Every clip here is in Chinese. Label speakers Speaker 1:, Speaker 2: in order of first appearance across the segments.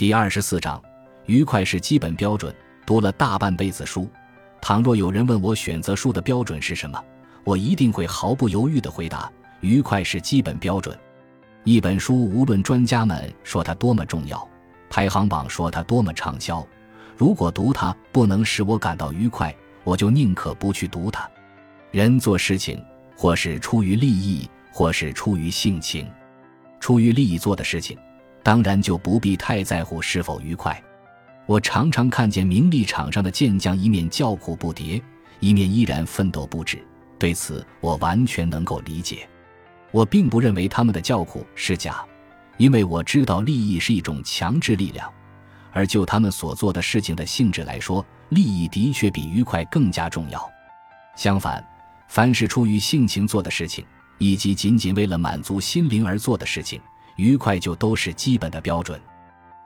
Speaker 1: 第二十四章，愉快是基本标准。读了大半辈子书，倘若有人问我选择书的标准是什么，我一定会毫不犹豫地回答：愉快是基本标准。一本书，无论专家们说它多么重要，排行榜说它多么畅销，如果读它不能使我感到愉快，我就宁可不去读它。人做事情，或是出于利益，或是出于性情。出于利益做的事情。当然就不必太在乎是否愉快。我常常看见名利场上的健将一面叫苦不迭，一面依然奋斗不止。对此，我完全能够理解。我并不认为他们的叫苦是假，因为我知道利益是一种强制力量，而就他们所做的事情的性质来说，利益的确比愉快更加重要。相反，凡是出于性情做的事情，以及仅仅为了满足心灵而做的事情，愉快就都是基本的标准，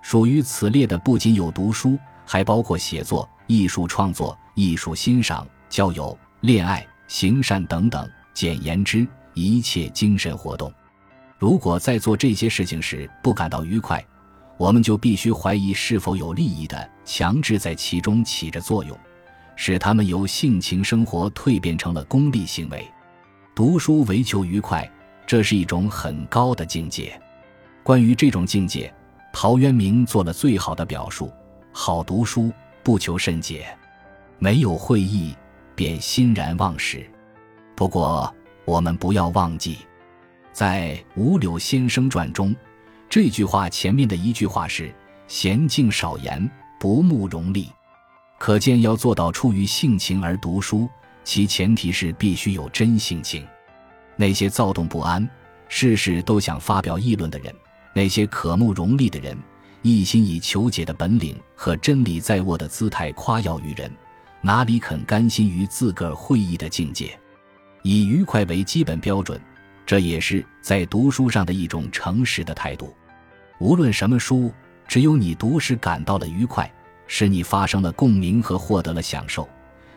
Speaker 1: 属于此列的不仅有读书，还包括写作、艺术创作、艺术欣赏、交友、恋爱、行善等等。简言之，一切精神活动。如果在做这些事情时不感到愉快，我们就必须怀疑是否有利益的强制在其中起着作用，使他们由性情生活蜕变成了功利行为。读书为求愉快，这是一种很高的境界。关于这种境界，陶渊明做了最好的表述：“好读书，不求甚解，没有会意，便欣然忘食。”不过，我们不要忘记，在《五柳先生传》中，这句话前面的一句话是“娴静少言，不慕荣利”，可见要做到出于性情而读书，其前提是必须有真性情。那些躁动不安、事事都想发表议论的人。那些渴慕荣利的人，一心以求解的本领和真理在握的姿态夸耀于人，哪里肯甘心于自个儿会意的境界？以愉快为基本标准，这也是在读书上的一种诚实的态度。无论什么书，只有你读时感到了愉快，使你发生了共鸣和获得了享受，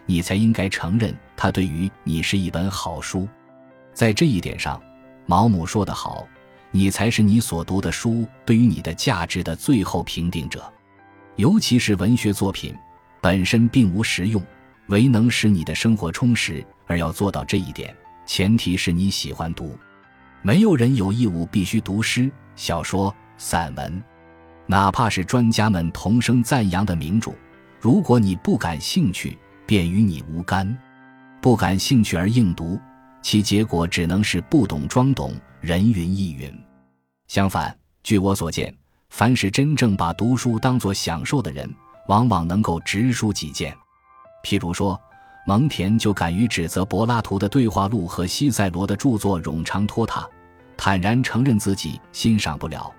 Speaker 1: 你才应该承认它对于你是一本好书。在这一点上，毛姆说得好。你才是你所读的书对于你的价值的最后评定者，尤其是文学作品本身并无实用，唯能使你的生活充实。而要做到这一点，前提是你喜欢读。没有人有义务必须读诗、小说、散文，哪怕是专家们同声赞扬的名著。如果你不感兴趣，便与你无干。不感兴趣而硬读，其结果只能是不懂装懂。人云亦云。相反，据我所见，凡是真正把读书当作享受的人，往往能够直抒己见。譬如说，蒙恬就敢于指责柏拉图的对话录和西塞罗的著作冗长拖沓，坦然承认自己欣赏不了。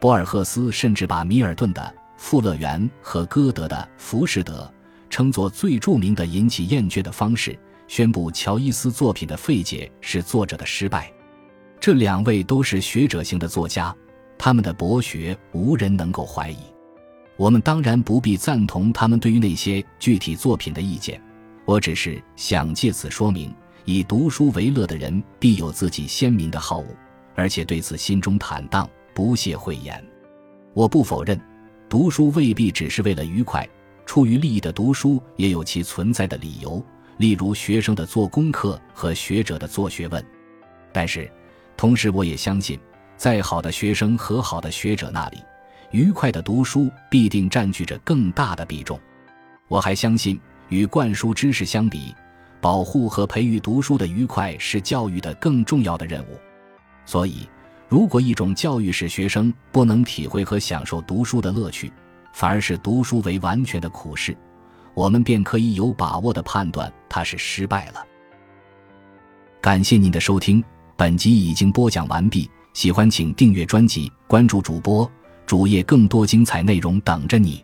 Speaker 1: 博尔赫斯甚至把米尔顿的《富乐园》和歌德的《浮士德》称作最著名的引起厌倦的方式，宣布乔伊斯作品的废解是作者的失败。这两位都是学者型的作家，他们的博学无人能够怀疑。我们当然不必赞同他们对于那些具体作品的意见。我只是想借此说明，以读书为乐的人必有自己鲜明的好恶，而且对此心中坦荡，不屑讳言。我不否认，读书未必只是为了愉快，出于利益的读书也有其存在的理由，例如学生的做功课和学者的做学问。但是。同时，我也相信，在好的学生和好的学者那里，愉快的读书必定占据着更大的比重。我还相信，与灌输知识相比，保护和培育读书的愉快是教育的更重要的任务。所以，如果一种教育使学生不能体会和享受读书的乐趣，反而是读书为完全的苦事，我们便可以有把握的判断他是失败了。感谢您的收听。本集已经播讲完毕，喜欢请订阅专辑，关注主播主页，更多精彩内容等着你。